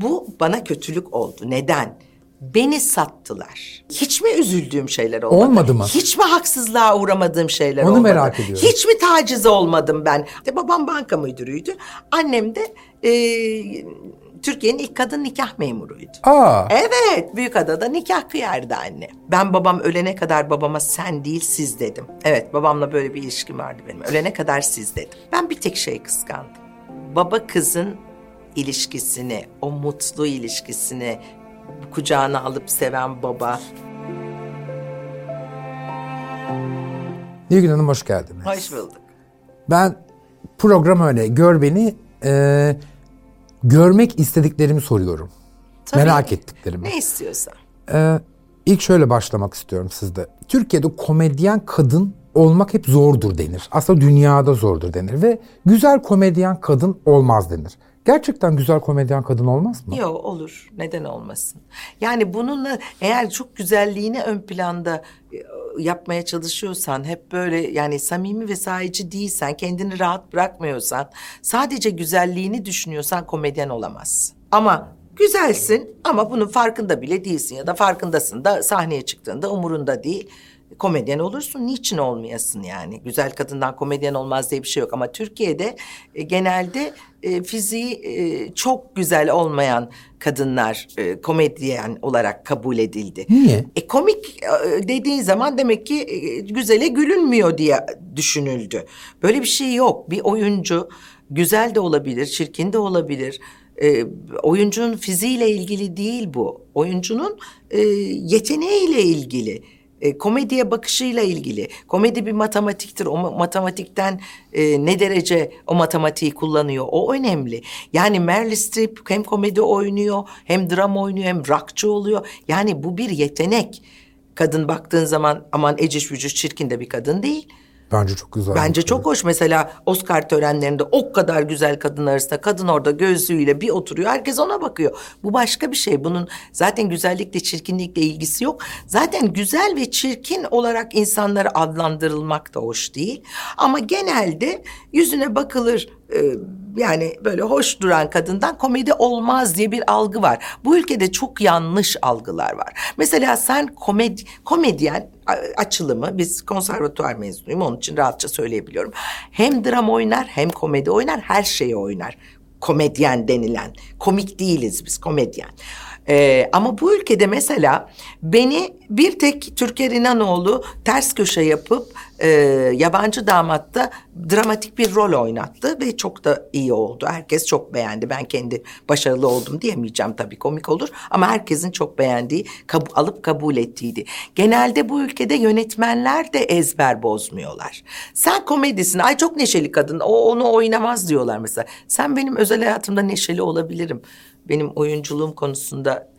Bu bana kötülük oldu. Neden? Beni sattılar. Hiç mi üzüldüğüm şeyler olmadı? Olmadı mı? Hiç mi haksızlığa uğramadığım şeyler Onu olmadı? merak ediyorum. Hiç mi tacize olmadım ben? İşte babam banka müdürüydü. Annem de e, Türkiye'nin ilk kadın nikah memuruydu. Aa, Evet, Büyükada'da nikah kıyardı anne. Ben babam ölene kadar babama sen değil siz dedim. Evet, babamla böyle bir ilişkim vardı benim. Ölene kadar siz dedim. Ben bir tek şey kıskandım. Baba kızın ilişkisini, o mutlu ilişkisini kucağına alıp seven baba. Nilgün Hanım hoş geldiniz. Hoş bulduk. Ben program öyle gör beni e, görmek istediklerimi soruyorum. Tabii. Merak ettiklerimi. Ne istiyorsan. E, ilk şöyle başlamak istiyorum sizde. Türkiye'de komedyen kadın olmak hep zordur denir. Aslında dünyada zordur denir ve güzel komedyen kadın olmaz denir. Gerçekten güzel komedyen kadın olmaz mı? Yok olur. Neden olmasın? Yani bununla eğer çok güzelliğini ön planda e, yapmaya çalışıyorsan, hep böyle yani samimi ve sahici değilsen, kendini rahat bırakmıyorsan, sadece güzelliğini düşünüyorsan komedyen olamazsın. Ama güzelsin ama bunun farkında bile değilsin ya da farkındasın da sahneye çıktığında umurunda değil. Komedyen olursun, niçin olmayasın yani? Güzel kadından komedyen olmaz diye bir şey yok. Ama Türkiye'de e, genelde e, fiziği e, çok güzel olmayan kadınlar e, komedyen olarak kabul edildi. Niye? E, komik e, dediğin zaman demek ki e, güzele gülünmüyor diye düşünüldü. Böyle bir şey yok. Bir oyuncu güzel de olabilir, çirkin de olabilir. E, oyuncunun fiziğiyle ilgili değil bu. Oyuncunun e, yeteneğiyle ilgili. E, komediye bakışıyla ilgili. Komedi bir matematiktir. O ma- matematikten e, ne derece o matematiği kullanıyor o önemli. Yani Meryl Streep hem komedi oynuyor, hem dram oynuyor, hem rockçı oluyor. Yani bu bir yetenek. Kadın baktığın zaman aman eciş bücüş çirkin de bir kadın değil. Bence çok güzel. Bence çok hoş. Mesela Oscar törenlerinde o kadar güzel kadın arasında kadın orada gözlüğüyle bir oturuyor. Herkes ona bakıyor. Bu başka bir şey. Bunun zaten güzellikle çirkinlikle ilgisi yok. Zaten güzel ve çirkin olarak insanlara adlandırılmak da hoş değil. Ama genelde yüzüne bakılır e, yani böyle hoş duran kadından komedi olmaz diye bir algı var. Bu ülkede çok yanlış algılar var. Mesela sen komedi, komedyen açılımı, biz konservatuvar mezunuyum onun için rahatça söyleyebiliyorum. Hem dram oynar hem komedi oynar, her şeyi oynar. Komedyen denilen. Komik değiliz biz, komedyen. Ee, ama bu ülkede mesela beni bir tek Türker İnanoğlu ters köşe yapıp e, yabancı damatta dramatik bir rol oynattı ve çok da iyi oldu. Herkes çok beğendi. Ben kendi başarılı oldum diyemeyeceğim tabii komik olur ama herkesin çok beğendiği, kab- alıp kabul ettiğiydi. Genelde bu ülkede yönetmenler de ezber bozmuyorlar. Sen komedisin, ay çok neşeli kadın, o onu oynamaz diyorlar mesela. Sen benim özel hayatımda neşeli olabilirim. Benim oyunculuğum konusunda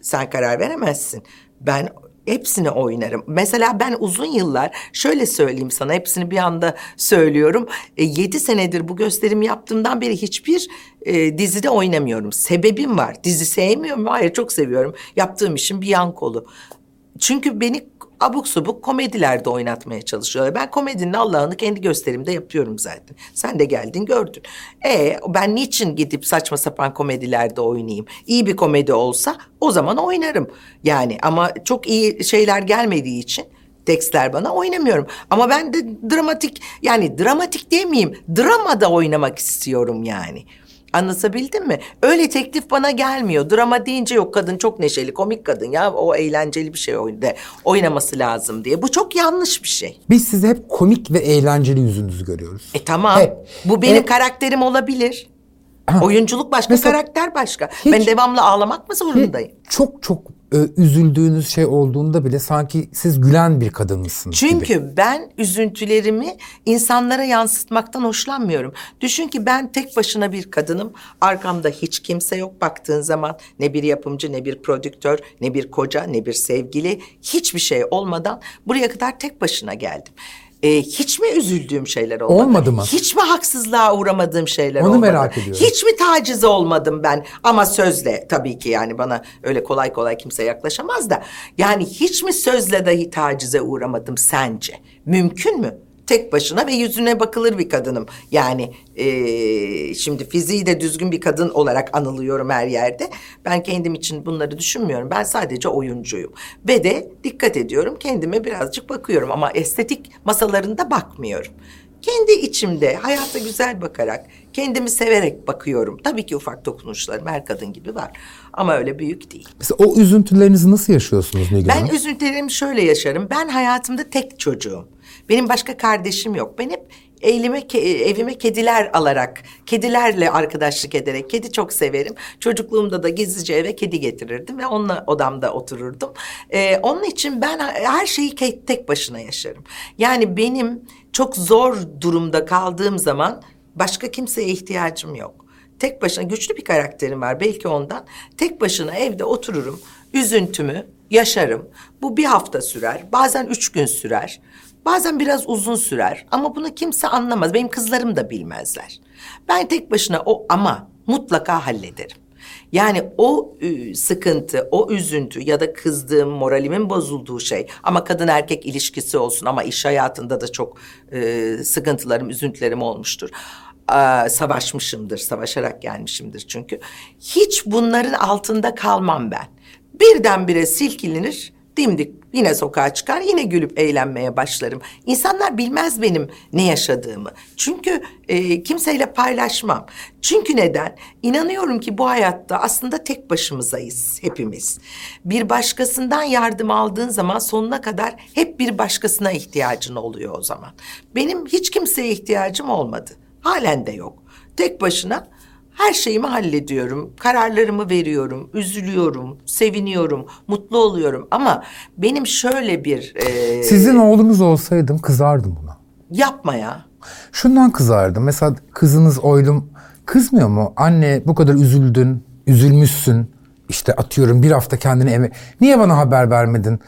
sen karar veremezsin. Ben hepsini oynarım. Mesela ben uzun yıllar şöyle söyleyeyim sana hepsini bir anda söylüyorum. E, yedi senedir bu gösterimi yaptığımdan beri hiçbir e, dizide oynamıyorum. Sebebim var. Dizi sevmiyorum. Hayır çok seviyorum. Yaptığım işin bir yan kolu. Çünkü beni abuk subuk komedilerde oynatmaya çalışıyorlar. Ben komedinin Allah'ını kendi gösterimde yapıyorum zaten. Sen de geldin gördün. E ben niçin gidip saçma sapan komedilerde oynayayım? İyi bir komedi olsa o zaman oynarım. Yani ama çok iyi şeyler gelmediği için tekstler bana oynamıyorum. Ama ben de dramatik yani dramatik demeyeyim dramada oynamak istiyorum yani. Anlatabildim mi? Öyle teklif bana gelmiyor. Drama deyince yok kadın çok neşeli, komik kadın ya o eğlenceli bir şey oyunda oynaması lazım diye. Bu çok yanlış bir şey. Biz sizi hep komik ve eğlenceli yüzünüzü görüyoruz. E tamam. Hep. Bu benim Hep. karakterim olabilir. Oyunculuk başka, Mesela- karakter başka. Hiç- ben devamlı ağlamak mı zorundayım? Çok çok üzüldüğünüz şey olduğunda bile sanki siz gülen bir kadınmışsınız gibi. Çünkü ben üzüntülerimi insanlara yansıtmaktan hoşlanmıyorum. Düşün ki ben tek başına bir kadınım. Arkamda hiç kimse yok baktığın zaman. Ne bir yapımcı, ne bir prodüktör, ne bir koca, ne bir sevgili. Hiçbir şey olmadan buraya kadar tek başına geldim. Ee, hiç mi üzüldüğüm şeyler olmadı? Olmadı mı? Hiç mi haksızlığa uğramadığım şeyler Onu olmadı? merak ediyorum. Hiç mi tacize olmadım ben? Ama sözle tabii ki yani bana öyle kolay kolay kimse yaklaşamaz da. Yani hiç mi sözle dahi tacize uğramadım sence? Mümkün mü? Tek başına ve yüzüne bakılır bir kadınım. Yani e, şimdi fiziği de düzgün bir kadın olarak anılıyorum her yerde. Ben kendim için bunları düşünmüyorum. Ben sadece oyuncuyum. Ve de dikkat ediyorum kendime birazcık bakıyorum ama estetik masalarında bakmıyorum. Kendi içimde hayata güzel bakarak, kendimi severek bakıyorum. Tabii ki ufak dokunuşlarım her kadın gibi var. Ama öyle büyük değil. Mesela o üzüntülerinizi nasıl yaşıyorsunuz Nilgün Ben üzüntülerimi şöyle yaşarım. Ben hayatımda tek çocuğum. Benim başka kardeşim yok. Ben hep elime, ke- evime kediler alarak, kedilerle arkadaşlık ederek, kedi çok severim. Çocukluğumda da gizlice eve kedi getirirdim ve onunla odamda otururdum. Ee, onun için ben her şeyi tek başına yaşarım. Yani benim çok zor durumda kaldığım zaman başka kimseye ihtiyacım yok. Tek başına güçlü bir karakterim var belki ondan. Tek başına evde otururum, üzüntümü yaşarım. Bu bir hafta sürer, bazen üç gün sürer. Bazen biraz uzun sürer ama bunu kimse anlamaz. Benim kızlarım da bilmezler. Ben tek başına o ama mutlaka hallederim. Yani o e, sıkıntı, o üzüntü ya da kızdığım, moralimin bozulduğu şey ama kadın erkek ilişkisi olsun ama iş hayatında da çok e, sıkıntılarım, üzüntülerim olmuştur. Aa, savaşmışımdır, savaşarak gelmişimdir çünkü. Hiç bunların altında kalmam ben. Birdenbire silkilinir, dimdik yine sokağa çıkar, yine gülüp eğlenmeye başlarım. İnsanlar bilmez benim ne yaşadığımı. Çünkü e, kimseyle paylaşmam. Çünkü neden? İnanıyorum ki bu hayatta aslında tek başımızayız hepimiz. Bir başkasından yardım aldığın zaman sonuna kadar hep bir başkasına ihtiyacın oluyor o zaman. Benim hiç kimseye ihtiyacım olmadı. Halen de yok. Tek başına her şeyimi hallediyorum. Kararlarımı veriyorum. Üzülüyorum, seviniyorum, mutlu oluyorum. Ama benim şöyle bir e, Sizin oğlunuz olsaydım kızardım buna. yapma ya. Şundan kızardım. Mesela kızınız oylum kızmıyor mu? Anne bu kadar üzüldün, üzülmüşsün. İşte atıyorum bir hafta kendini eve... Niye bana haber vermedin?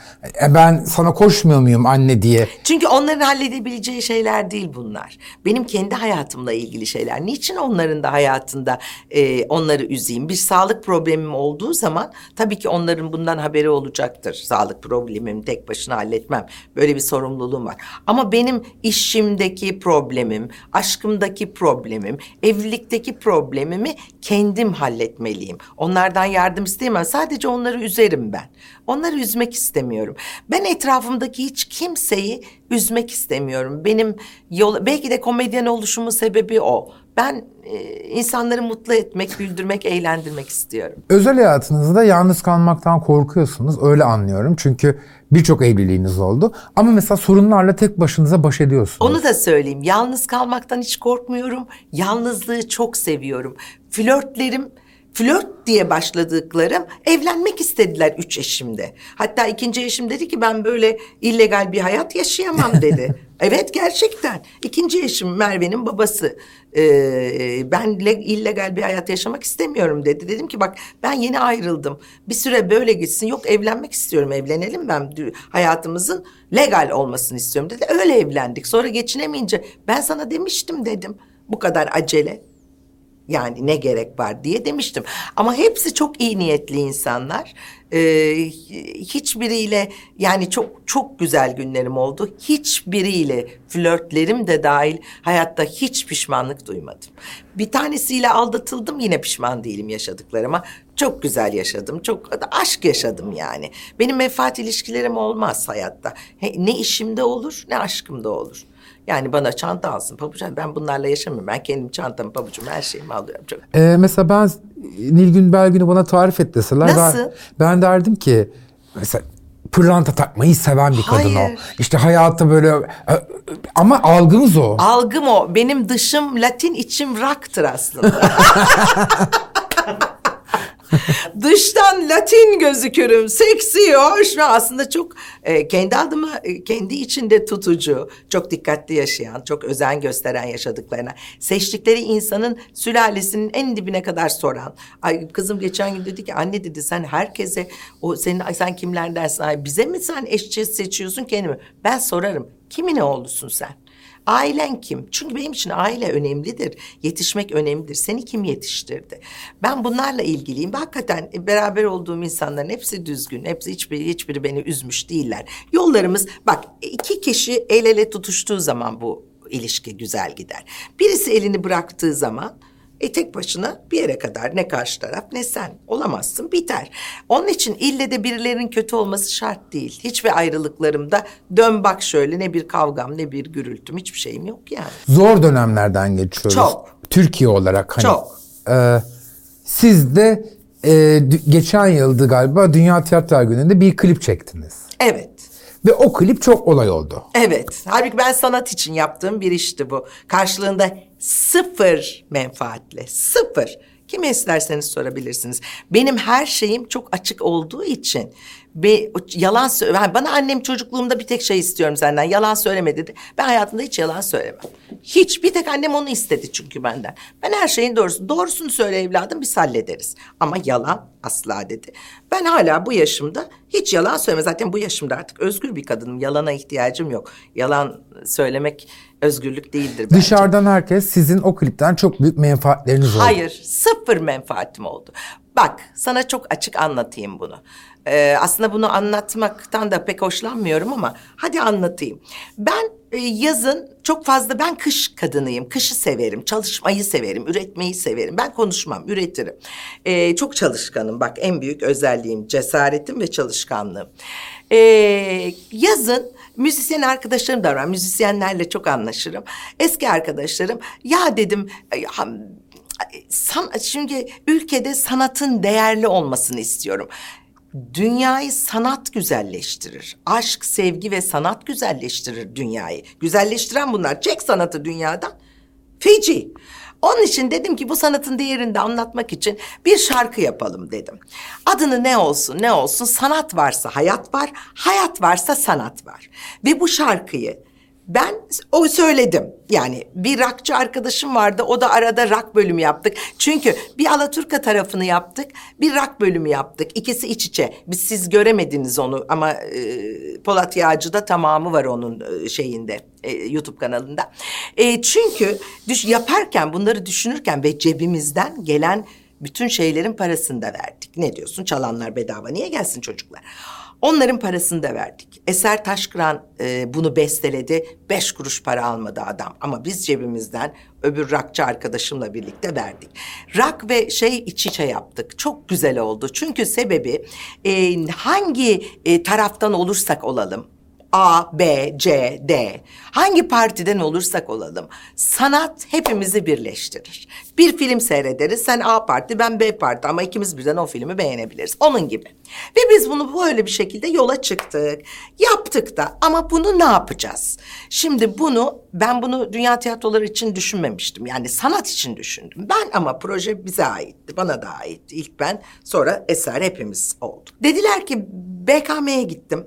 E ben sana koşmuyor muyum anne diye. Çünkü onların halledebileceği şeyler değil bunlar. Benim kendi hayatımla ilgili şeyler. Niçin onların da hayatında e, onları üzeyim? Bir sağlık problemim olduğu zaman tabii ki onların bundan haberi olacaktır. Sağlık problemimi tek başına halletmem. Böyle bir sorumluluğum var. Ama benim işimdeki problemim, aşkımdaki problemim, evlilikteki problemimi kendim halletmeliyim. Onlardan yardım isteyemem. Sadece onları üzerim ben. Onları üzmek istemiyorum. Ben etrafımdaki hiç kimseyi üzmek istemiyorum. Benim yol, belki de komedyen oluşumun sebebi o. Ben e, insanları mutlu etmek, güldürmek, eğlendirmek istiyorum. Özel hayatınızda yalnız kalmaktan korkuyorsunuz. Öyle anlıyorum. Çünkü birçok evliliğiniz oldu. Ama mesela sorunlarla tek başınıza baş ediyorsunuz. Onu da söyleyeyim. Yalnız kalmaktan hiç korkmuyorum. Yalnızlığı çok seviyorum. Flörtlerim Flört diye başladıklarım evlenmek istediler üç eşimde. Hatta ikinci eşim dedi ki ben böyle illegal bir hayat yaşayamam dedi. evet gerçekten. İkinci eşim Merve'nin babası. Ee, ben le- illegal bir hayat yaşamak istemiyorum dedi. Dedim ki bak ben yeni ayrıldım. Bir süre böyle gitsin. Yok evlenmek istiyorum evlenelim ben. Hayatımızın legal olmasını istiyorum dedi. Öyle evlendik. Sonra geçinemeyince ben sana demiştim dedim. Bu kadar acele. Yani ne gerek var diye demiştim. Ama hepsi çok iyi niyetli insanlar. Ee, hiçbiriyle yani çok çok güzel günlerim oldu. Hiçbiriyle flörtlerim de dahil hayatta hiç pişmanlık duymadım. Bir tanesiyle aldatıldım yine pişman değilim yaşadıklarıma. Çok güzel yaşadım. Çok aşk yaşadım yani. Benim menfaat ilişkilerim olmaz hayatta. Ne işimde olur ne aşkımda olur. Yani bana çanta alsın pabuç. Ben bunlarla yaşamıyorum. Ben kendim çantamı, pabucumu, her şeyimi alıyorum. Çok. Ee, mesela ben Nilgün Belgün'ü bana tarif et deseler. ben- Nasıl? Ben, derdim ki mesela pırlanta takmayı seven bir kadın Hayır. o. İşte hayatı böyle e, ama algınız o. Algım o. Benim dışım Latin, içim rock'tır aslında. Dıştan Latin gözükürüm, seksi, hoş ve aslında çok e, kendi adımı e, kendi içinde tutucu, çok dikkatli yaşayan, çok özen gösteren yaşadıklarına, seçtikleri insanın sülalesinin en dibine kadar soran. Ay kızım geçen gün dedi ki anne dedi sen herkese o senin ay, sen kimlerdensin? Ay, bize mi sen eşçi seçiyorsun kendimi? Ben sorarım. Kimin oğlusun sen? Ailen kim? Çünkü benim için aile önemlidir. Yetişmek önemlidir. Seni kim yetiştirdi? Ben bunlarla ilgiliyim. Ve Hakikaten beraber olduğum insanların hepsi düzgün. Hepsi hiçbiri, hiçbiri beni üzmüş değiller. Yollarımız bak iki kişi el ele tutuştuğu zaman bu ilişki güzel gider. Birisi elini bıraktığı zaman e tek başına bir yere kadar ne karşı taraf ne sen olamazsın biter. Onun için ille de birilerinin kötü olması şart değil. Hiçbir ayrılıklarımda dön bak şöyle ne bir kavgam ne bir gürültüm hiçbir şeyim yok yani. Zor dönemlerden geçiyoruz. Çok. Türkiye olarak hani. Çok. e, siz de e, geçen yıldı galiba Dünya Tiyatro Günü'nde bir klip çektiniz. Evet. Ve o klip çok olay oldu. Evet. Halbuki ben sanat için yaptığım bir işti bu. Karşılığında sıfır menfaatle. Sıfır. Kime isterseniz sorabilirsiniz. Benim her şeyim çok açık olduğu için ve yalan söyle bana annem çocukluğumda bir tek şey istiyorum senden. Yalan söyleme dedi. Ben hayatımda hiç yalan söylemem. Hiç. Bir tek annem onu istedi çünkü benden. Ben her şeyin doğrusu. Doğrusunu söyle evladım biz hallederiz. Ama yalan asla dedi. Ben hala bu yaşımda hiç yalan söyleme. Zaten bu yaşımda artık özgür bir kadınım. Yalana ihtiyacım yok. Yalan söylemek özgürlük değildir bence. Dışarıdan herkes sizin o klipten çok büyük menfaatleriniz oldu. Hayır, sıfır menfaatim oldu. Bak, sana çok açık anlatayım bunu. Ee, aslında bunu anlatmaktan da pek hoşlanmıyorum ama hadi anlatayım. Ben e, yazın çok fazla, ben kış kadınıyım. Kışı severim, çalışmayı severim, üretmeyi severim. Ben konuşmam, üretirim. Ee, çok çalışkanım. Bak en büyük özelliğim cesaretim ve çalışkanlığım. Ee, yazın müzisyen arkadaşlarım da var. Müzisyenlerle çok anlaşırım. Eski arkadaşlarım ya dedim "ay, ha- san, şimdi ülkede sanatın değerli olmasını istiyorum. Dünyayı sanat güzelleştirir. Aşk, sevgi ve sanat güzelleştirir dünyayı. Güzelleştiren bunlar. Çek sanatı dünyadan. Feci. Onun için dedim ki bu sanatın değerini de anlatmak için bir şarkı yapalım dedim. Adını ne olsun ne olsun sanat varsa hayat var, hayat varsa sanat var. Ve bu şarkıyı ben o söyledim. Yani bir rockçı arkadaşım vardı. O da arada rock bölümü yaptık. Çünkü bir Alaturka tarafını yaptık. Bir rock bölümü yaptık. İkisi iç içe. Biz siz göremediniz onu ama e, Polat Yağcı'da tamamı var onun e, şeyinde. e, YouTube kanalında. E, çünkü düş, yaparken bunları düşünürken ve cebimizden gelen bütün şeylerin parasını da verdik. Ne diyorsun? Çalanlar bedava. Niye gelsin çocuklar? Onların parasını da verdik. Eser Taşkıran e, bunu besteledi. Beş kuruş para almadı adam. Ama biz cebimizden öbür rakçı arkadaşımla birlikte verdik. Rak ve şey iç içe yaptık. Çok güzel oldu. Çünkü sebebi e, hangi e, taraftan olursak olalım. A, B, C, D. Hangi partiden olursak olalım. Sanat hepimizi birleştirir. Bir film seyrederiz. Sen A parti, ben B parti ama ikimiz birden o filmi beğenebiliriz. Onun gibi. Ve biz bunu böyle bir şekilde yola çıktık. Yaptık da ama bunu ne yapacağız? Şimdi bunu ben bunu dünya tiyatroları için düşünmemiştim. Yani sanat için düşündüm. Ben ama proje bize aitti. Bana da aitti. İlk ben sonra eser hepimiz oldu. Dediler ki BKM'ye gittim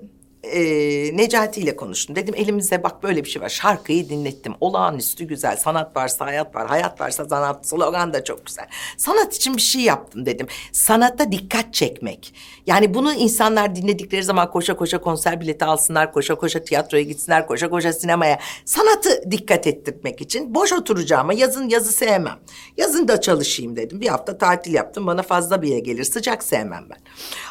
e, Necati ile konuştum. Dedim elimizde bak böyle bir şey var. Şarkıyı dinlettim. Olağanüstü güzel. Sanat varsa hayat var. Hayat varsa sanat. Slogan da çok güzel. Sanat için bir şey yaptım dedim. Sanatta dikkat çekmek. Yani bunu insanlar dinledikleri zaman koşa koşa konser bileti alsınlar. Koşa koşa tiyatroya gitsinler. Koşa koşa sinemaya. Sanatı dikkat ettirmek için boş oturacağıma yazın yazı sevmem. Yazın da çalışayım dedim. Bir hafta tatil yaptım. Bana fazla bir gelir. Sıcak sevmem ben.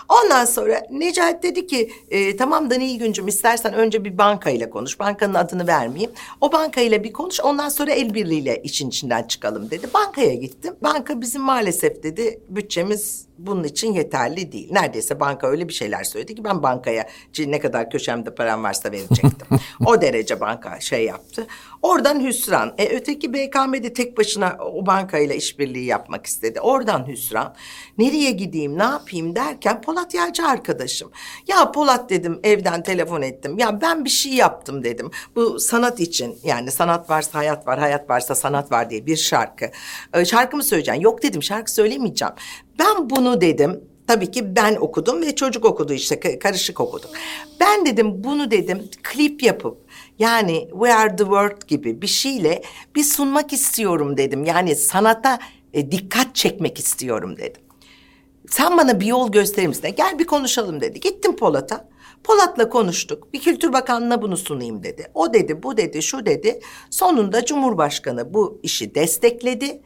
Ondan sonra Necati dedi ki e, tamam da Nilgüncüm istersen önce bir bankayla konuş. Bankanın adını vermeyeyim. O bankayla bir konuş ondan sonra el birliğiyle işin içinden çıkalım dedi. Bankaya gittim. Banka bizim maalesef dedi bütçemiz bunun için yeterli değil. Neredeyse banka öyle bir şeyler söyledi ki ben bankaya ne kadar köşemde param varsa verecektim. o derece banka şey yaptı. Oradan hüsran. E, öteki BKM'de tek başına o bankayla işbirliği yapmak istedi. Oradan hüsran. Nereye gideyim, ne yapayım derken Polat Yağcı arkadaşım. Ya Polat dedim evden telefon ettim. Ya ben bir şey yaptım dedim. Bu sanat için yani sanat varsa hayat var, hayat varsa sanat var diye bir şarkı. E, şarkımı söyleyeceksin. Yok dedim şarkı söylemeyeceğim. Ben bunu dedim Tabii ki ben okudum ve çocuk okudu işte ka- karışık okuduk. Ben dedim bunu dedim klip yapıp yani We Are The World gibi bir şeyle bir sunmak istiyorum dedim. Yani sanata e, dikkat çekmek istiyorum dedim. Sen bana bir yol gösterir misin? Gel bir konuşalım dedi. Gittim Polat'a. Polat'la konuştuk. Bir Kültür Bakanlığı'na bunu sunayım dedi. O dedi, bu dedi, şu dedi. Sonunda Cumhurbaşkanı bu işi destekledi.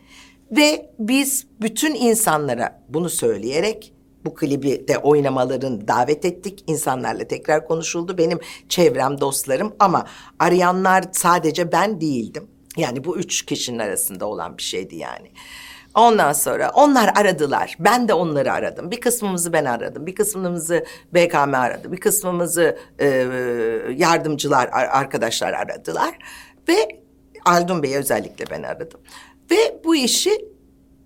Ve biz bütün insanlara bunu söyleyerek bu klibi de oynamalarını davet ettik. İnsanlarla tekrar konuşuldu. Benim çevrem, dostlarım ama arayanlar sadece ben değildim. Yani bu üç kişinin arasında olan bir şeydi yani. Ondan sonra onlar aradılar. Ben de onları aradım. Bir kısmımızı ben aradım. Bir kısmımızı BKM aradı. Bir kısmımızı e, yardımcılar, ar- arkadaşlar aradılar. Ve Aldun Bey'i özellikle ben aradım. Ve bu işi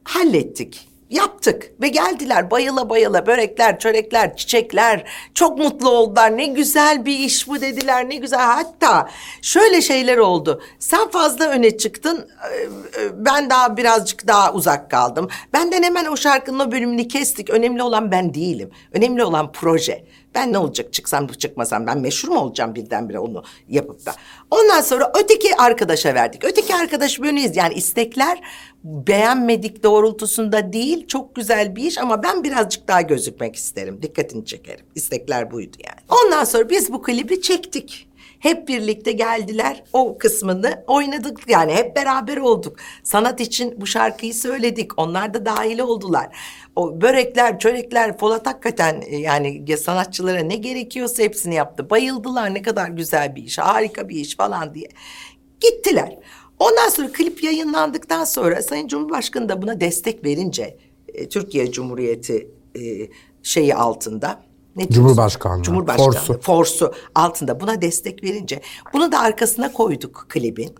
hallettik. Yaptık ve geldiler bayıla bayıla börekler, çörekler, çiçekler. Çok mutlu oldular. Ne güzel bir iş bu dediler. Ne güzel. Hatta şöyle şeyler oldu. Sen fazla öne çıktın. e, e, Ben daha birazcık daha uzak kaldım. Benden hemen o şarkının o bölümünü kestik. Önemli olan ben değilim. Önemli olan proje. Ben ne olacak çıksam çıkmasam ben meşhur mu olacağım birdenbire onu yapıp da. Ondan sonra öteki arkadaşa verdik. Öteki arkadaş böyleyiz yani istekler beğenmedik doğrultusunda değil çok güzel bir iş ama ben birazcık daha gözükmek isterim. Dikkatini çekerim. İstekler buydu yani. Ondan sonra biz bu klibi çektik. Hep birlikte geldiler o kısmını oynadık yani hep beraber olduk. Sanat için bu şarkıyı söyledik. Onlar da dahil oldular. O börekler, çörekler, Polat hakikaten e, yani ya sanatçılara ne gerekiyorsa hepsini yaptı. Bayıldılar ne kadar güzel bir iş, harika bir iş falan diye. Gittiler. Ondan sonra klip yayınlandıktan sonra Sayın Cumhurbaşkanı da buna destek verince e, Türkiye Cumhuriyeti e, şeyi altında ne? Cumhurbaşkanlığı, Cumhurbaşkanlığı, forsu. forsu altında buna destek verince bunu da arkasına koyduk klibin.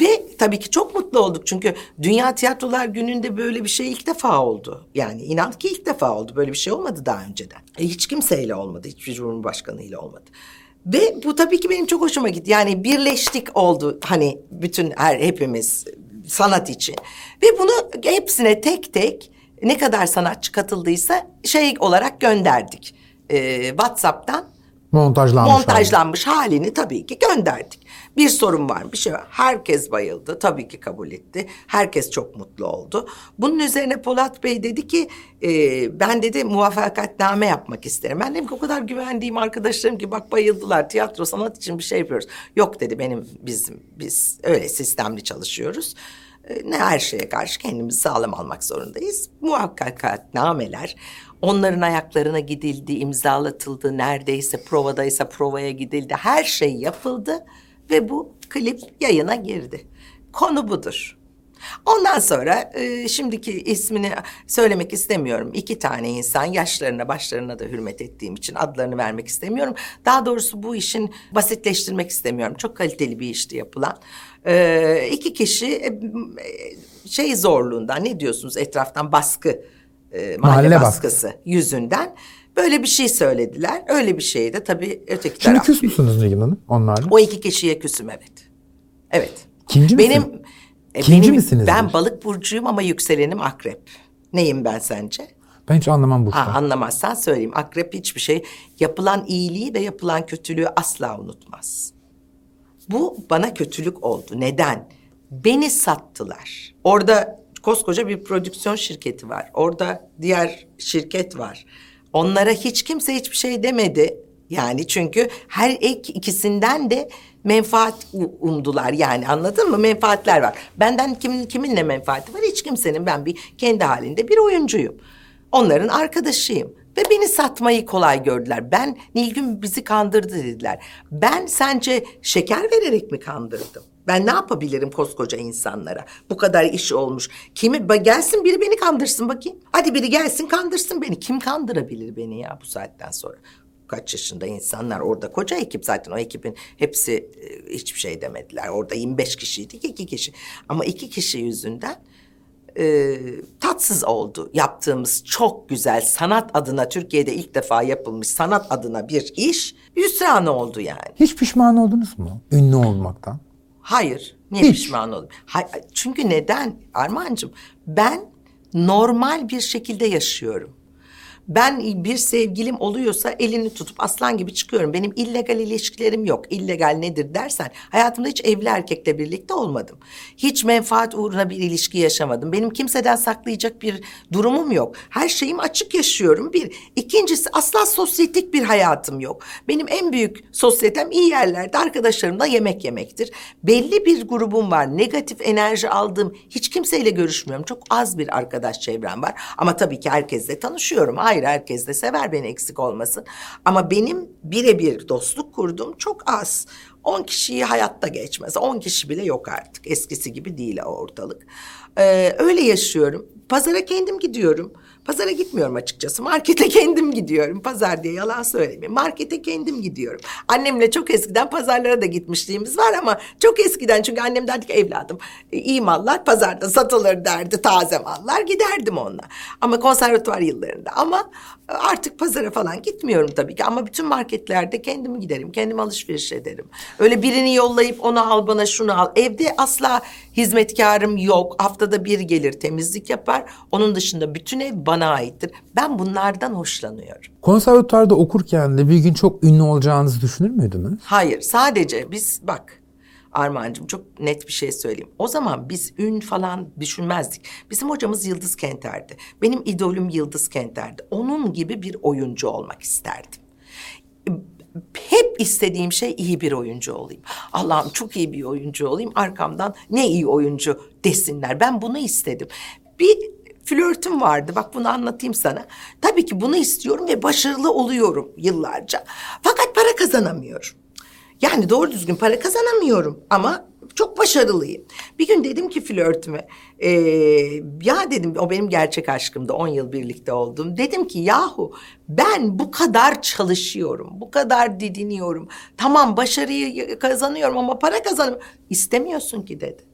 Ve tabii ki çok mutlu olduk çünkü Dünya Tiyatrolar Günü'nde böyle bir şey ilk defa oldu. Yani inan ki ilk defa oldu. Böyle bir şey olmadı daha önceden. E, hiç kimseyle olmadı. Hiçbir cumhurbaşkanıyla olmadı. Ve bu tabii ki benim çok hoşuma gitti. Yani birleştik oldu hani bütün her hepimiz sanat için. Ve bunu hepsine tek tek ne kadar sanatçı katıldıysa şey olarak gönderdik. Ee, WhatsApp'tan Montajlanmış. montajlanmış halini tabii ki gönderdik. Bir sorun var, bir şey var. Herkes bayıldı, tabii ki kabul etti. Herkes çok mutlu oldu. Bunun üzerine Polat Bey dedi ki, e, ben dedi muvaffakatname yapmak isterim. Ben dedim ki o kadar güvendiğim arkadaşlarım ki bak bayıldılar, tiyatro sanat için bir şey yapıyoruz. Yok dedi benim bizim biz öyle sistemli çalışıyoruz. E, Ne her şeye karşı kendimizi sağlam almak zorundayız. Muhakkakatnameler, onların ayaklarına gidildi, imzalatıldı, neredeyse provadaysa provaya gidildi. Her şey yapıldı ve bu klip yayına girdi. Konu budur. Ondan sonra e, şimdiki ismini söylemek istemiyorum. İki tane insan yaşlarına başlarına da hürmet ettiğim için adlarını vermek istemiyorum. Daha doğrusu bu işin basitleştirmek istemiyorum. Çok kaliteli bir işti yapılan. E, iki kişi e, şey zorluğundan ne diyorsunuz etraftan baskı e, mahalle, Mahalle baskısı. yüzünden böyle bir şey söylediler. Öyle bir şey de tabii öteki Şimdi taraf. küs müsünüz Nilgün Hanım onlarla? O iki kişiye küsüm evet. Evet. Kinci misin? benim, e, Kinci benim, misiniz Ben balık burcuyum ama yükselenim akrep. Neyim ben sence? Ben hiç anlamam bu Ha, anlamazsan söyleyeyim. Akrep hiçbir şey yapılan iyiliği ve yapılan kötülüğü asla unutmaz. Bu bana kötülük oldu. Neden? Beni sattılar. Orada koskoca bir prodüksiyon şirketi var. Orada diğer şirket var. Onlara hiç kimse hiçbir şey demedi. Yani çünkü her ek ikisinden de menfaat umdular yani anladın mı? Menfaatler var. Benden kimin kiminle menfaati var? Hiç kimsenin. Ben bir kendi halinde bir oyuncuyum. Onların arkadaşıyım. Ve beni satmayı kolay gördüler. Ben Nilgün bizi kandırdı dediler. Ben sence şeker vererek mi kandırdım? Ben ne yapabilirim koskoca insanlara? Bu kadar iş olmuş. Kimi ba- gelsin biri beni kandırsın bakayım. Hadi biri gelsin kandırsın beni. Kim kandırabilir beni ya bu saatten sonra? Kaç yaşında insanlar orada koca ekip zaten o ekibin hepsi e, hiçbir şey demediler. Orada 25 kişiydik iki kişi. Ama iki kişi yüzünden e, tatsız oldu yaptığımız çok güzel sanat adına Türkiye'de ilk defa yapılmış sanat adına bir iş hüsran oldu yani. Hiç pişman oldunuz mu? Ünlü olmaktan. Hayır. Niye Hiç. pişman oldum? Hay- çünkü neden Armağan'cığım? Ben normal bir şekilde yaşıyorum. Ben bir sevgilim oluyorsa elini tutup aslan gibi çıkıyorum. Benim illegal ilişkilerim yok. İllegal nedir dersen hayatımda hiç evli erkekle birlikte olmadım. Hiç menfaat uğruna bir ilişki yaşamadım. Benim kimseden saklayacak bir durumum yok. Her şeyim açık yaşıyorum. Bir. İkincisi asla sosyetik bir hayatım yok. Benim en büyük sosyetem iyi yerlerde arkadaşlarımla yemek yemektir. Belli bir grubum var. Negatif enerji aldığım hiç kimseyle görüşmüyorum. Çok az bir arkadaş çevrem var. Ama tabii ki herkesle tanışıyorum. Hayır herkes de sever beni eksik olmasın. Ama benim birebir dostluk kurduğum çok az. 10 kişiyi hayatta geçmez. 10 kişi bile yok artık. Eskisi gibi değil ortalık. Ee, öyle yaşıyorum. Pazara kendim gidiyorum. Pazara gitmiyorum açıkçası. Markete kendim gidiyorum. Pazar diye yalan söylemeyeyim. Markete kendim gidiyorum. Annemle çok eskiden pazarlara da gitmişliğimiz var ama çok eskiden çünkü annem derdi ki evladım e, iyi mallar pazarda satılır derdi. Taze mallar giderdim onunla. Ama konservatuvar yıllarında ama e, artık pazara falan gitmiyorum tabii ki ama bütün marketlerde kendim giderim. Kendim alışveriş ederim. Öyle birini yollayıp onu al bana şunu al. Evde asla hizmetkarım yok. Haftada bir gelir temizlik yapar. Onun dışında bütün ev bana aittir. Ben bunlardan hoşlanıyorum. Konservatuvarda okurken de bir gün çok ünlü olacağınızı düşünür müydünüz? Hayır sadece biz bak Armağan'cığım çok net bir şey söyleyeyim. O zaman biz ün falan düşünmezdik. Bizim hocamız Yıldız Kenter'di. Benim idolüm Yıldız Kenter'di. Onun gibi bir oyuncu olmak isterdim. Hep istediğim şey iyi bir oyuncu olayım. Allah'ım çok iyi bir oyuncu olayım. Arkamdan ne iyi oyuncu desinler. Ben bunu istedim. Bir flörtüm vardı. Bak bunu anlatayım sana. Tabii ki bunu istiyorum ve başarılı oluyorum yıllarca. Fakat para kazanamıyorum. Yani doğru düzgün para kazanamıyorum ama çok başarılıyım. Bir gün dedim ki flörtüme, "Ee, ya dedim o benim gerçek aşkımdı, 10 yıl birlikte oldum. Dedim ki yahu ben bu kadar çalışıyorum, bu kadar didiniyorum. Tamam başarıyı kazanıyorum ama para kazanamıyorum. İstemiyorsun ki dedi.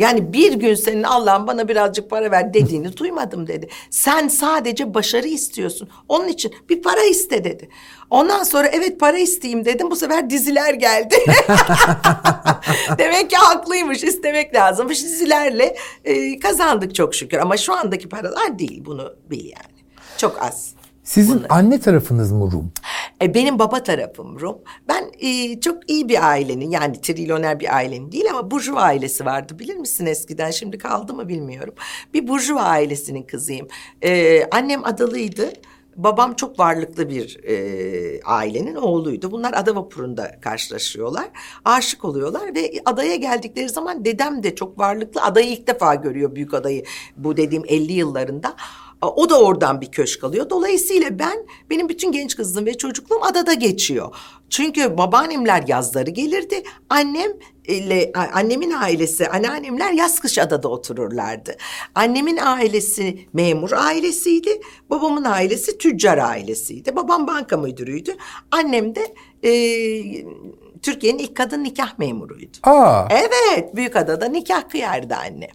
Yani bir gün senin Allah'ım bana birazcık para ver dediğini duymadım dedi. Sen sadece başarı istiyorsun. Onun için bir para iste dedi. Ondan sonra evet para isteyeyim dedim. Bu sefer diziler geldi. Demek ki haklıymış istemek lazımmış. Dizilerle e, kazandık çok şükür. Ama şu andaki paralar değil bunu bil yani. Çok az. Sizin Bunlar. anne tarafınız mı Rum? E, benim baba tarafım Rum. Ben e, çok iyi bir ailenin yani trilyoner bir ailenin değil ama burjuva ailesi vardı bilir misin eskiden? Şimdi kaldı mı bilmiyorum. Bir burjuva ailesinin kızıyım. E, annem adalıydı. Babam çok varlıklı bir e, ailenin oğluydu. Bunlar ada vapurunda karşılaşıyorlar. Aşık oluyorlar ve adaya geldikleri zaman dedem de çok varlıklı. Adayı ilk defa görüyor büyük adayı bu dediğim 50 yıllarında. O da oradan bir köşk alıyor. Dolayısıyla ben, benim bütün genç kızlığım ve çocukluğum adada geçiyor. Çünkü babaannemler yazları gelirdi. Annem ile annemin ailesi, anneannemler yaz kış adada otururlardı. Annemin ailesi memur ailesiydi. Babamın ailesi tüccar ailesiydi. Babam banka müdürüydü. Annem de e, Türkiye'nin ilk kadın nikah memuruydu. Aa, Evet, Büyükada'da nikah kıyardı annem.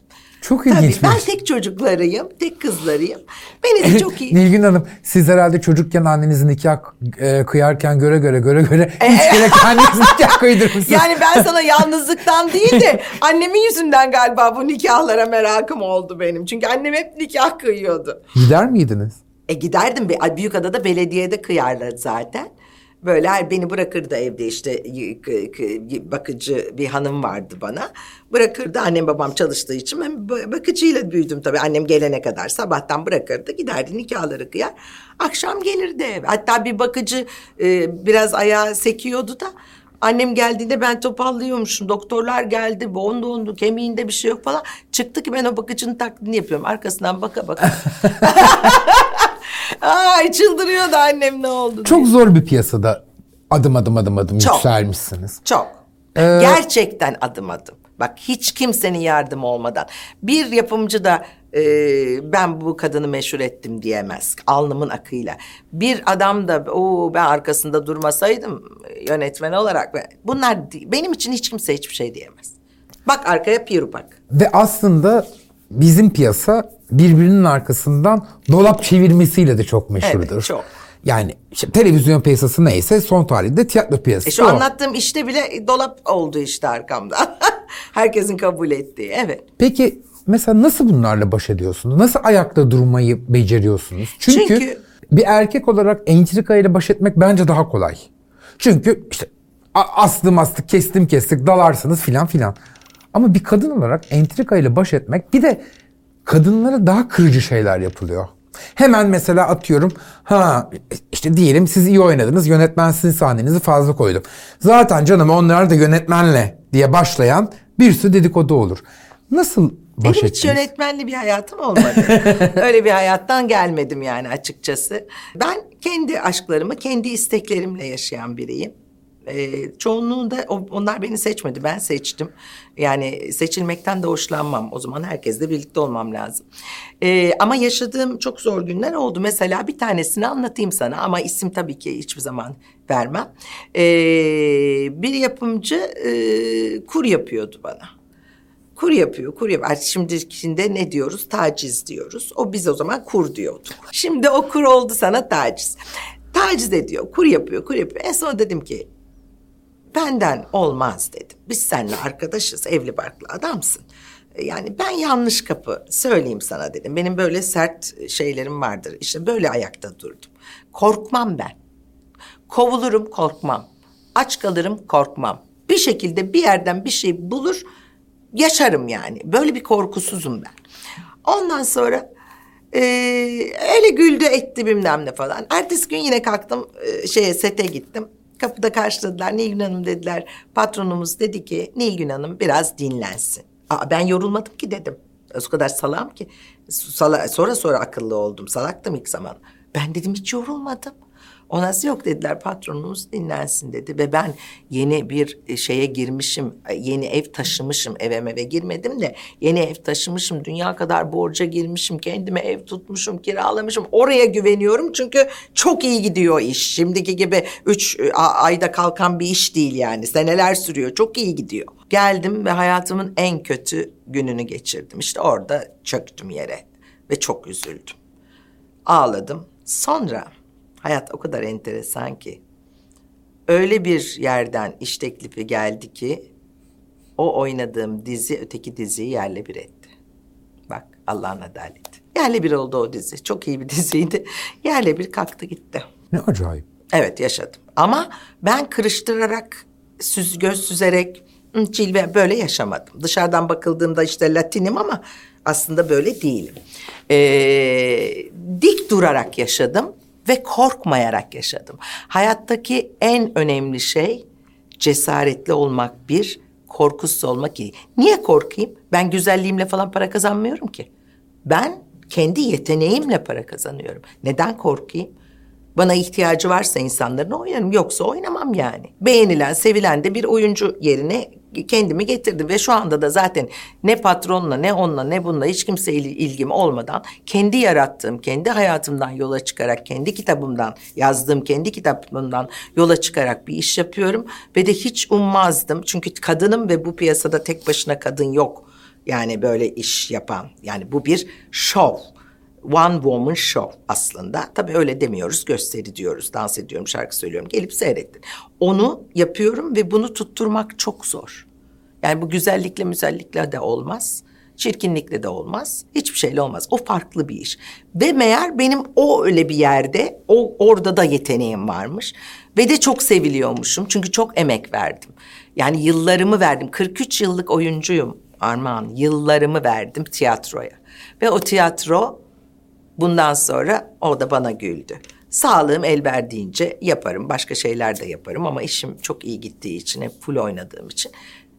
Çok Tabii ilginçmiş. ben tek çocuklarıyım, tek kızlarıyım. Beni de çok iyi. Nilgün Hanım siz herhalde çocukken annenizin nikah e, kıyarken göre göre göre göre hiç kere anneniz nikah kıydırmışsınız. Yani ben sana yalnızlıktan değil de annemin yüzünden galiba bu nikahlara merakım oldu benim. Çünkü annem hep nikah kıyıyordu. Gider miydiniz? E giderdim. Büyükada'da belediyede kıyarlar zaten. Böyle her beni bırakırdı evde işte bakıcı bir hanım vardı bana. Bırakırdı annem babam çalıştığı için ben ba- bakıcıyla büyüdüm tabii. Annem gelene kadar sabahtan bırakırdı giderdi nikahları kıyar. Akşam gelirdi eve. Hatta bir bakıcı e, biraz ayağı sekiyordu da Annem geldiğinde ben topallıyormuşum. Doktorlar geldi, bondu ondu, kemiğinde bir şey yok falan. Çıktı ki ben o bakıcının taklidini yapıyorum. Arkasından baka baka. Ay çıldırıyordu annem ne oldu diye. Çok zor bir piyasada adım adım adım adım Çok. yükselmişsiniz. Çok. Ee, Gerçekten adım adım. Bak hiç kimsenin yardımı olmadan. Bir yapımcı da e, ben bu kadını meşhur ettim diyemez. Alnımın akıyla. Bir adam da o ben arkasında durmasaydım e, yönetmen olarak. Bunlar benim için hiç kimse hiçbir şey diyemez. Bak arkaya piru bak. Ve aslında bizim piyasa birbirinin arkasından dolap çevirmesiyle de çok meşhurdur. Evet, çok. Yani işte televizyon piyasası neyse son tarihte tiyatro piyasası E şu o. anlattığım işte bile dolap oldu işte arkamda. Herkesin kabul ettiği evet. Peki mesela nasıl bunlarla baş ediyorsunuz? Nasıl ayakta durmayı beceriyorsunuz? Çünkü, Çünkü- Bir erkek olarak entrika ile baş etmek bence daha kolay. Çünkü işte astım astık, kestim kestik, dalarsınız filan filan. Ama bir kadın olarak entrika ile baş etmek bir de kadınlara daha kırıcı şeyler yapılıyor. Hemen mesela atıyorum ha işte diyelim siz iyi oynadınız yönetmen sizin sahnenizi fazla koydu. Zaten canım onlar da yönetmenle diye başlayan bir sürü dedikodu olur. Nasıl baş Benim hiç yönetmenli bir hayatım olmadı. Öyle bir hayattan gelmedim yani açıkçası. Ben kendi aşklarımı, kendi isteklerimle yaşayan biriyim. Ee, çoğunluğunda o- onlar beni seçmedi, ben seçtim. Yani seçilmekten de hoşlanmam. O zaman herkesle birlikte olmam lazım. Ee, ama yaşadığım çok zor günler oldu. Mesela bir tanesini anlatayım sana ama isim tabii ki hiçbir zaman vermem. Ee, bir yapımcı e, kur yapıyordu bana. Kur yapıyor, kur yapıyor. Şimdikinde ne diyoruz? Taciz diyoruz. O biz o zaman kur diyorduk. Şimdi o kur oldu sana taciz. Taciz ediyor, kur yapıyor, kur yapıyor. En son dedim ki benden olmaz dedim. Biz seninle arkadaşız, evli barklı adamsın. Yani ben yanlış kapı söyleyeyim sana dedim. Benim böyle sert şeylerim vardır. İşte böyle ayakta durdum. Korkmam ben. Kovulurum korkmam. Aç kalırım korkmam. Bir şekilde bir yerden bir şey bulur yaşarım yani. Böyle bir korkusuzum ben. Ondan sonra eee, öyle güldü etti bilmem ne falan. Ertesi gün yine kalktım eee, şeye sete gittim. Kapıda karşıladılar. Nilgün Hanım dediler. Patronumuz dedi ki Nilgün Hanım biraz dinlensin. Aa, ben yorulmadım ki dedim. O kadar salam ki. Sala, sonra sonra akıllı oldum. Salaktım ilk zaman. Ben dedim hiç yorulmadım. O nasıl yok dediler patronumuz dinlensin dedi. Ve ben yeni bir e, şeye girmişim yeni ev taşımışım eve eve girmedim de yeni ev taşımışım dünya kadar borca girmişim kendime ev tutmuşum kiralamışım. Oraya güveniyorum çünkü çok iyi gidiyor iş. Şimdiki gibi üç e, ayda kalkan bir iş değil yani. Seneler sürüyor çok iyi gidiyor. Geldim ve hayatımın en kötü gününü geçirdim. İşte orada çöktüm yere ve çok üzüldüm. Ağladım. Sonra hayat o kadar enteresan ki öyle bir yerden iş teklifi geldi ki o oynadığım dizi öteki diziyi yerle bir etti. Bak Allah'ın adaleti. Yerle bir oldu o dizi. Çok iyi bir diziydi. Yerle bir kalktı gitti. Ne acayip. Evet yaşadım. Ama ben kırıştırarak, süz, göz süzerek, cilve böyle yaşamadım. Dışarıdan bakıldığımda işte Latinim ama aslında böyle değilim. Ee, dik durarak yaşadım ve korkmayarak yaşadım. Hayattaki en önemli şey cesaretli olmak bir, korkusuz olmak iyi. Niye korkayım? Ben güzelliğimle falan para kazanmıyorum ki. Ben kendi yeteneğimle para kazanıyorum. Neden korkayım? Bana ihtiyacı varsa insanların oynarım. Yoksa oynamam yani. Beğenilen, sevilen de bir oyuncu yerine kendimi getirdim. Ve şu anda da zaten ne patronla, ne onunla, ne bununla hiç kimseyle ilgim olmadan... ...kendi yarattığım, kendi hayatımdan yola çıkarak... ...kendi kitabımdan, yazdığım kendi kitabımdan yola çıkarak bir iş yapıyorum. Ve de hiç ummazdım. Çünkü kadınım ve bu piyasada tek başına kadın yok. Yani böyle iş yapan. Yani bu bir şov. One woman show aslında. Tabii öyle demiyoruz, gösteri diyoruz. Dans ediyorum, şarkı söylüyorum. Gelip seyrettin. Onu yapıyorum ve bunu tutturmak çok zor. Yani bu güzellikle müzellikle de olmaz. Çirkinlikle de olmaz. Hiçbir şeyle olmaz. O farklı bir iş. Ve meğer benim o öyle bir yerde, o orada da yeteneğim varmış. Ve de çok seviliyormuşum. Çünkü çok emek verdim. Yani yıllarımı verdim. 43 yıllık oyuncuyum Armağan. Yıllarımı verdim tiyatroya. Ve o tiyatro Bundan sonra o da bana güldü. Sağlığım el verdiğince yaparım. Başka şeyler de yaparım ama işim çok iyi gittiği için, hep full oynadığım için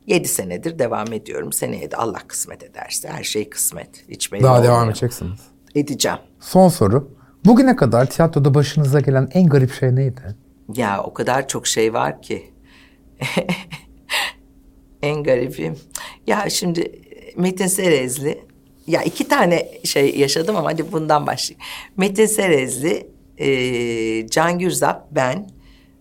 yedi senedir devam ediyorum. Seneye de Allah kısmet ederse her şey kısmet. Hiç Daha devam olmuyor. edeceksiniz. Edeceğim. Son soru. Bugüne kadar tiyatroda başınıza gelen en garip şey neydi? Ya o kadar çok şey var ki. en garibim. Ya şimdi Metin Serezli. Ya iki tane şey yaşadım ama hadi bundan başlayayım. Metin Serezli, e, Can Gürzap, ben,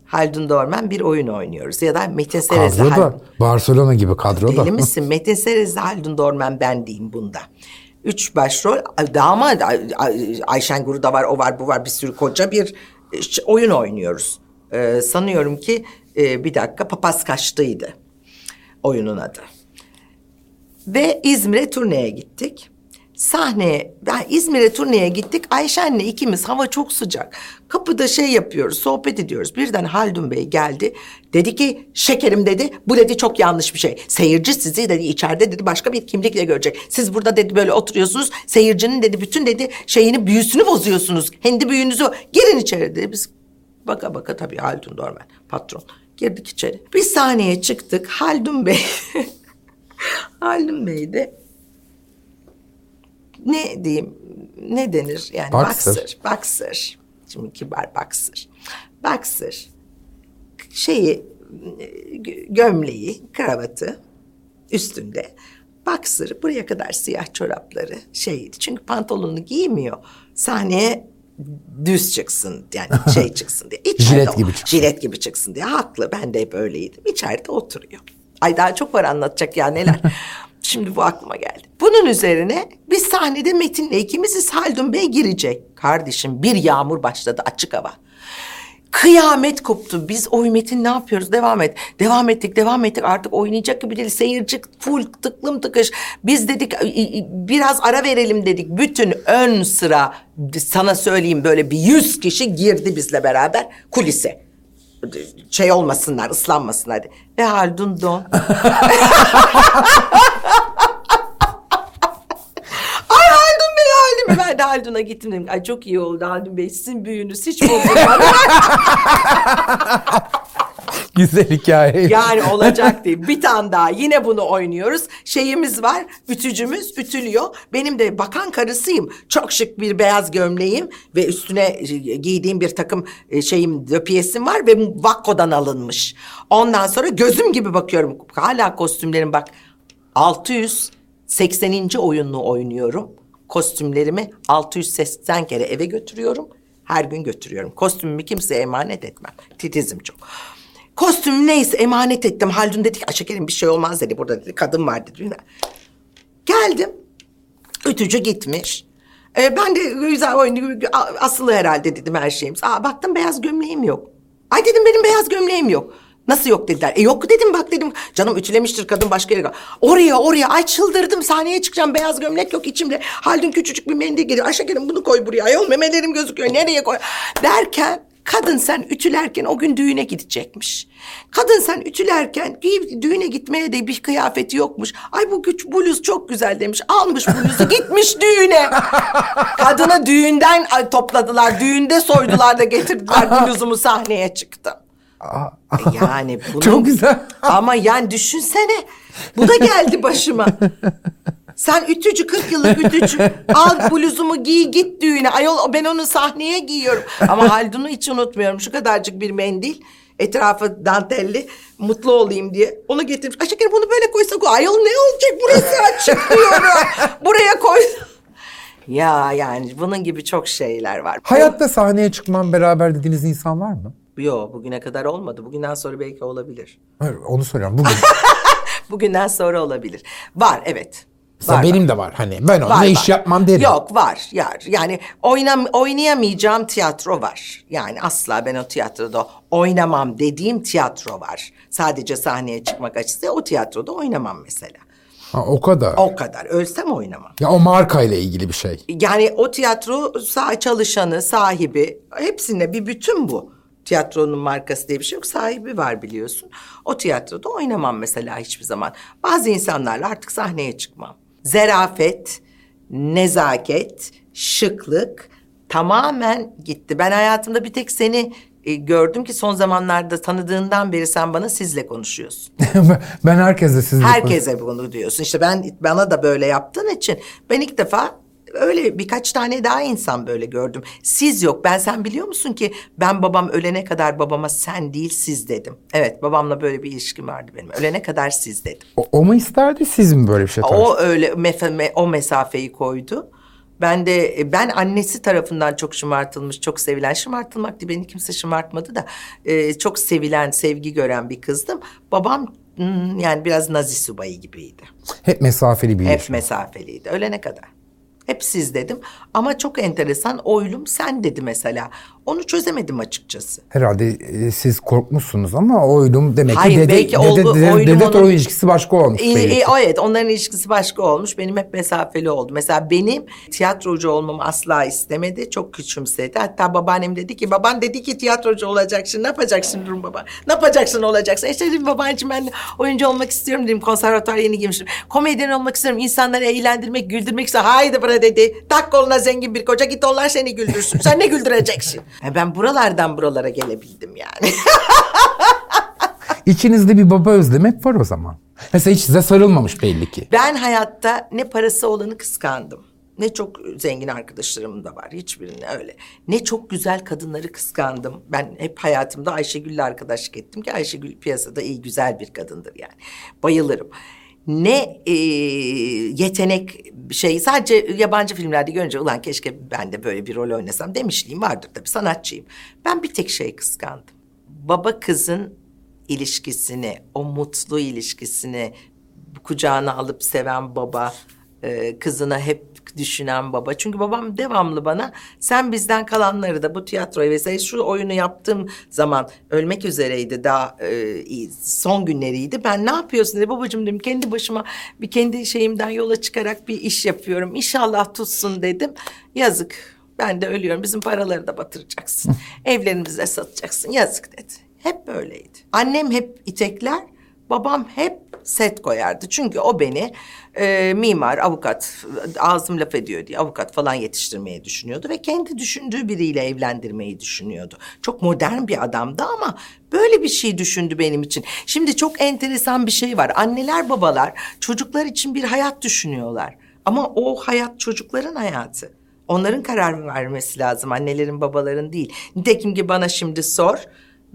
Haldun Dorman bir oyun oynuyoruz. Ya da Metin Serezli. Kadroda. Haldun- Barcelona gibi kadroda. Deli misin? Metin Serezli, Haldun Dorman ben diyeyim bunda. Üç başrol. Daha Ay- Ay- Ayşen Guru da var, o var, bu var. Bir sürü koca bir e, oyun oynuyoruz. Ee, sanıyorum ki e, bir dakika Papaz Kaçtı'ydı oyunun adı. Ve İzmir'e turneye gittik. Sahneye, ben İzmir'e turneye gittik. Ayşen'le ikimiz hava çok sıcak. Kapıda şey yapıyoruz, sohbet ediyoruz. Birden Haldun Bey geldi. Dedi ki şekerim dedi, bu dedi çok yanlış bir şey. Seyirci sizi dedi içeride dedi başka bir kimlikle görecek. Siz burada dedi böyle oturuyorsunuz. Seyircinin dedi bütün dedi şeyini büyüsünü bozuyorsunuz. Kendi büyünüzü girin içeri dedi. Biz baka baka tabii Haldun Dorman patron. Girdik içeri. Bir sahneye çıktık. Haldun Bey Haldun Bey de ne diyeyim ne denir yani Boxer. boxer boxer şimdi kibar boxer boxer şeyi gö- gömleği kravatı üstünde boxer buraya kadar siyah çorapları şeydi çünkü pantolonunu giymiyor sahneye düz çıksın yani şey çıksın diye. İçeride Jilet gibi çıksın. Jilet gibi çıksın diye haklı ben de hep öyleydim içeride oturuyor. Ay daha çok var anlatacak ya neler. Şimdi bu aklıma geldi. Bunun üzerine biz sahnede Metin'le ikimiziz Haldun Bey girecek. Kardeşim bir yağmur başladı açık hava. Kıyamet koptu. Biz oy Metin ne yapıyoruz? Devam et. Devam ettik, devam ettik. Artık oynayacak gibi değil. Seyirci full tıklım tıkış. Biz dedik "İ- i- biraz ara verelim dedik. Bütün ön sıra sana söyleyeyim böyle bir yüz kişi girdi bizle beraber kulise. Şey olmasınlar, ıslanmasınlar. Ve Haldun Don. Ay Haldun Bey Haldun Bey. Ben de Haldun'a gittim dedim. Ay çok iyi oldu Haldun Bey. Sizin büyüğünüz hiç bozulmadı. Güzel hikaye. yani olacak değil. Bir tane daha yine bunu oynuyoruz. Şeyimiz var. Ütücümüz ütülüyor. Benim de bakan karısıyım. Çok şık bir beyaz gömleğim ve üstüne e, giydiğim bir takım e, şeyim döpiyesim var ve Vakko'dan alınmış. Ondan sonra gözüm gibi bakıyorum. Hala kostümlerim bak 680. oyununu oynuyorum. Kostümlerimi 680 kere eve götürüyorum. Her gün götürüyorum. Kostümümü kimseye emanet etmem. Titizim çok. Kostüm neyse emanet ettim. Haldun dedi ki şekerim bir şey olmaz dedi. Burada dedi kadın var dedi. Geldim. Ütücü gitmiş. Ee, ben de güzel oyun asılı herhalde dedim her şeyimiz. Aa, baktım beyaz gömleğim yok. Ay dedim benim beyaz gömleğim yok. Nasıl yok dediler. E yok dedim bak dedim. Canım ütülemiştir kadın başka yere. Oraya oraya ay çıldırdım sahneye çıkacağım beyaz gömlek yok içimde. Haldun küçücük bir mendil geliyor. Ay şekerim bunu koy buraya. Ayol memelerim gözüküyor nereye koy. Derken kadın sen ütülerken o gün düğüne gidecekmiş. Kadın sen ütülerken düğüne gitmeye de bir kıyafeti yokmuş. Ay bu güç bluz çok güzel demiş. Almış bluzu gitmiş düğüne. Kadını düğünden ay, topladılar. Düğünde soydular da getirdiler bluzumu sahneye çıktım. Yani bunun... Çok güzel. Ama yani düşünsene. Bu da geldi başıma. Sen ütücü 40 yıllık ütücü. Al bluzumu giy git düğüne. Ayol ben onu sahneye giyiyorum. Ama Haldun'u hiç unutmuyorum. Şu kadarcık bir mendil. Etrafı dantelli. Mutlu olayım diye. Onu getirmiş. Ay şeker bunu böyle koysak. Ayol ne olacak burası açık diyorum. Buraya koy. Ya yani bunun gibi çok şeyler var. Hayatta sahneye çıkman beraber dediğiniz insan var mı? Yok bugüne kadar olmadı. Bugünden sonra belki olabilir. Hayır, onu soruyorum. Bugün. Bugünden sonra olabilir. Var evet. Mesela Var, benim de var. Hani ben onunla Var, iş var. yapmam derim. Yok var yar. Yani oynam oynayamayacağım tiyatro var. Yani asla ben o tiyatroda oynamam dediğim tiyatro var. Sadece sahneye çıkmak açısından o tiyatroda oynamam mesela. Ha, o kadar. O kadar. Ölsem oynamam. Ya o markayla ilgili bir şey. Yani o tiyatro sah çalışanı, sahibi hepsine bir bütün bu. Tiyatronun markası diye bir şey yok. Sahibi var biliyorsun. O tiyatroda oynamam mesela hiçbir zaman. Bazı insanlarla artık sahneye çıkmam. Zerafet, nezaket, şıklık tamamen gitti. Ben hayatımda bir tek seni e, gördüm ki son zamanlarda tanıdığından beri sen bana sizle konuşuyorsun. ben herkesle sizinle Herkese bunu diyorsun. İşte ben bana da böyle yaptığın için ben ilk defa öyle birkaç tane daha insan böyle gördüm. Siz yok. Ben sen biliyor musun ki ben babam ölene kadar babama sen değil siz dedim. Evet babamla böyle bir ilişkim vardı benim. Ölene kadar siz dedim. O, o mu isterdi siz mi böyle bir şey tartıştınız? O öyle mefe- me- o mesafeyi koydu. Ben de ben annesi tarafından çok şımartılmış, çok sevilen şımartılmak diye beni kimse şımartmadı da e, çok sevilen, sevgi gören bir kızdım. Babam hmm, yani biraz Nazi subayı gibiydi. Hep mesafeli bir Hep ilişki. mesafeliydi ölene kadar. Hep siz dedim ama çok enteresan oylum sen dedi mesela. Onu çözemedim açıkçası. Herhalde e, siz korkmuşsunuz ama oylum demek Hayır, ki dede, belki dede, oldu, dede, oylum dede onun- ilişkisi başka olmuş. E, e, evet onların ilişkisi başka olmuş. Benim hep mesafeli oldu. Mesela benim tiyatrocu olmamı asla istemedi. Çok küçümsedi. Hatta babaannem dedi ki baban dedi ki tiyatrocu olacaksın. Ne yapacaksın Durum baba? Ne yapacaksın olacaksın? İşte dedim babaanneciğim ben oyuncu olmak istiyorum dedim. Konservatuar yeni girmişim. Komedyen olmak istiyorum. İnsanları eğlendirmek, güldürmek istiyorum. Haydi bre dedi. Tak koluna zengin bir koca git onlar seni güldürsün. Sen ne güldüreceksin? Ya ben buralardan buralara gelebildim yani. İçinizde bir baba özlemi hep var o zaman. Mesela hiç size sarılmamış belli ki. Ben hayatta ne parası olanı kıskandım. Ne çok zengin arkadaşlarım da var. Hiçbirini öyle. Ne çok güzel kadınları kıskandım. Ben hep hayatımda Ayşegül'le arkadaşlık ettim ki Ayşegül piyasada iyi güzel bir kadındır yani. Bayılırım. Ne e, yetenek şey sadece yabancı filmlerde görünce ulan keşke ben de böyle bir rol oynasam demişliğim vardır tabii sanatçıyım. Ben bir tek şey kıskandım. Baba kızın ilişkisini, o mutlu ilişkisini kucağına alıp seven baba, e, kızına hep düşünen baba. Çünkü babam devamlı bana sen bizden kalanları da bu tiyatroyu vesaire şu oyunu yaptığım zaman ölmek üzereydi daha e, son günleriydi. Ben ne yapıyorsun dedi babacığım dedim kendi başıma bir kendi şeyimden yola çıkarak bir iş yapıyorum. İnşallah tutsun dedim. Yazık ben de ölüyorum bizim paraları da batıracaksın. Evlerimizi de satacaksın yazık dedi. Hep böyleydi. Annem hep itekler, babam hep set koyardı. Çünkü o beni e, mimar, avukat, ağzım laf ediyor diye avukat falan yetiştirmeyi düşünüyordu. Ve kendi düşündüğü biriyle evlendirmeyi düşünüyordu. Çok modern bir adamdı ama böyle bir şey düşündü benim için. Şimdi çok enteresan bir şey var. Anneler babalar çocuklar için bir hayat düşünüyorlar. Ama o hayat çocukların hayatı. Onların karar vermesi lazım annelerin babaların değil. Nitekim ki bana şimdi sor.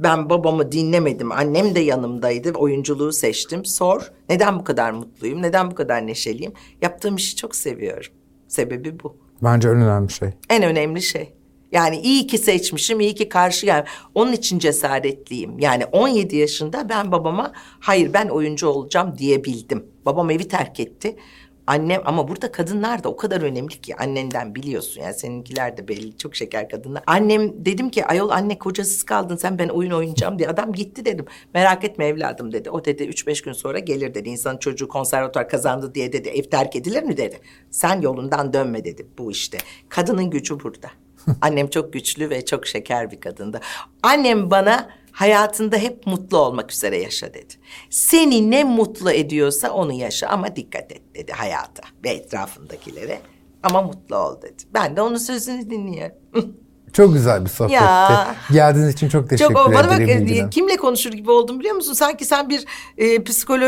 Ben babamı dinlemedim. Annem de yanımdaydı. Oyunculuğu seçtim. Sor. Neden bu kadar mutluyum? Neden bu kadar neşeliyim? Yaptığım işi çok seviyorum. Sebebi bu. Bence en önemli şey. En önemli şey. Yani iyi ki seçmişim, iyi ki karşı gel. Onun için cesaretliyim. Yani 17 yaşında ben babama hayır ben oyuncu olacağım diyebildim. Babam evi terk etti. Annem ama burada kadınlar da o kadar önemli ki annenden biliyorsun yani seninkiler de belli çok şeker kadınlar. Annem dedim ki ayol anne kocasız kaldın sen ben oyun oynayacağım diye adam gitti dedim. Merak etme evladım dedi. O dedi üç beş gün sonra gelir dedi. İnsanın çocuğu konservatuar kazandı diye dedi ev terk edilir mi dedi. Sen yolundan dönme dedi bu işte. Kadının gücü burada. Annem çok güçlü ve çok şeker bir kadındı. Annem bana hayatında hep mutlu olmak üzere yaşa dedi. Seni ne mutlu ediyorsa onu yaşa ama dikkat et dedi hayata ve etrafındakilere. Ama mutlu ol dedi. Ben de onun sözünü dinliyorum. Çok güzel bir sohbetti. Ya. Geldiğiniz için çok teşekkür Çok bana bak ederim. e, İlgin Hanım. kimle konuşur gibi oldum biliyor musun? Sanki sen bir e, psikolo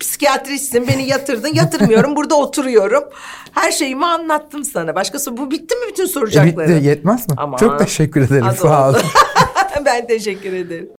psikiyatristsin beni yatırdın. Yatırmıyorum burada oturuyorum. Her şeyimi anlattım sana. Başkası bu bitti mi bütün E, soracakların? bitti yetmez mi? Aman. Çok teşekkür ederim. Sağ olun. ben teşekkür ederim.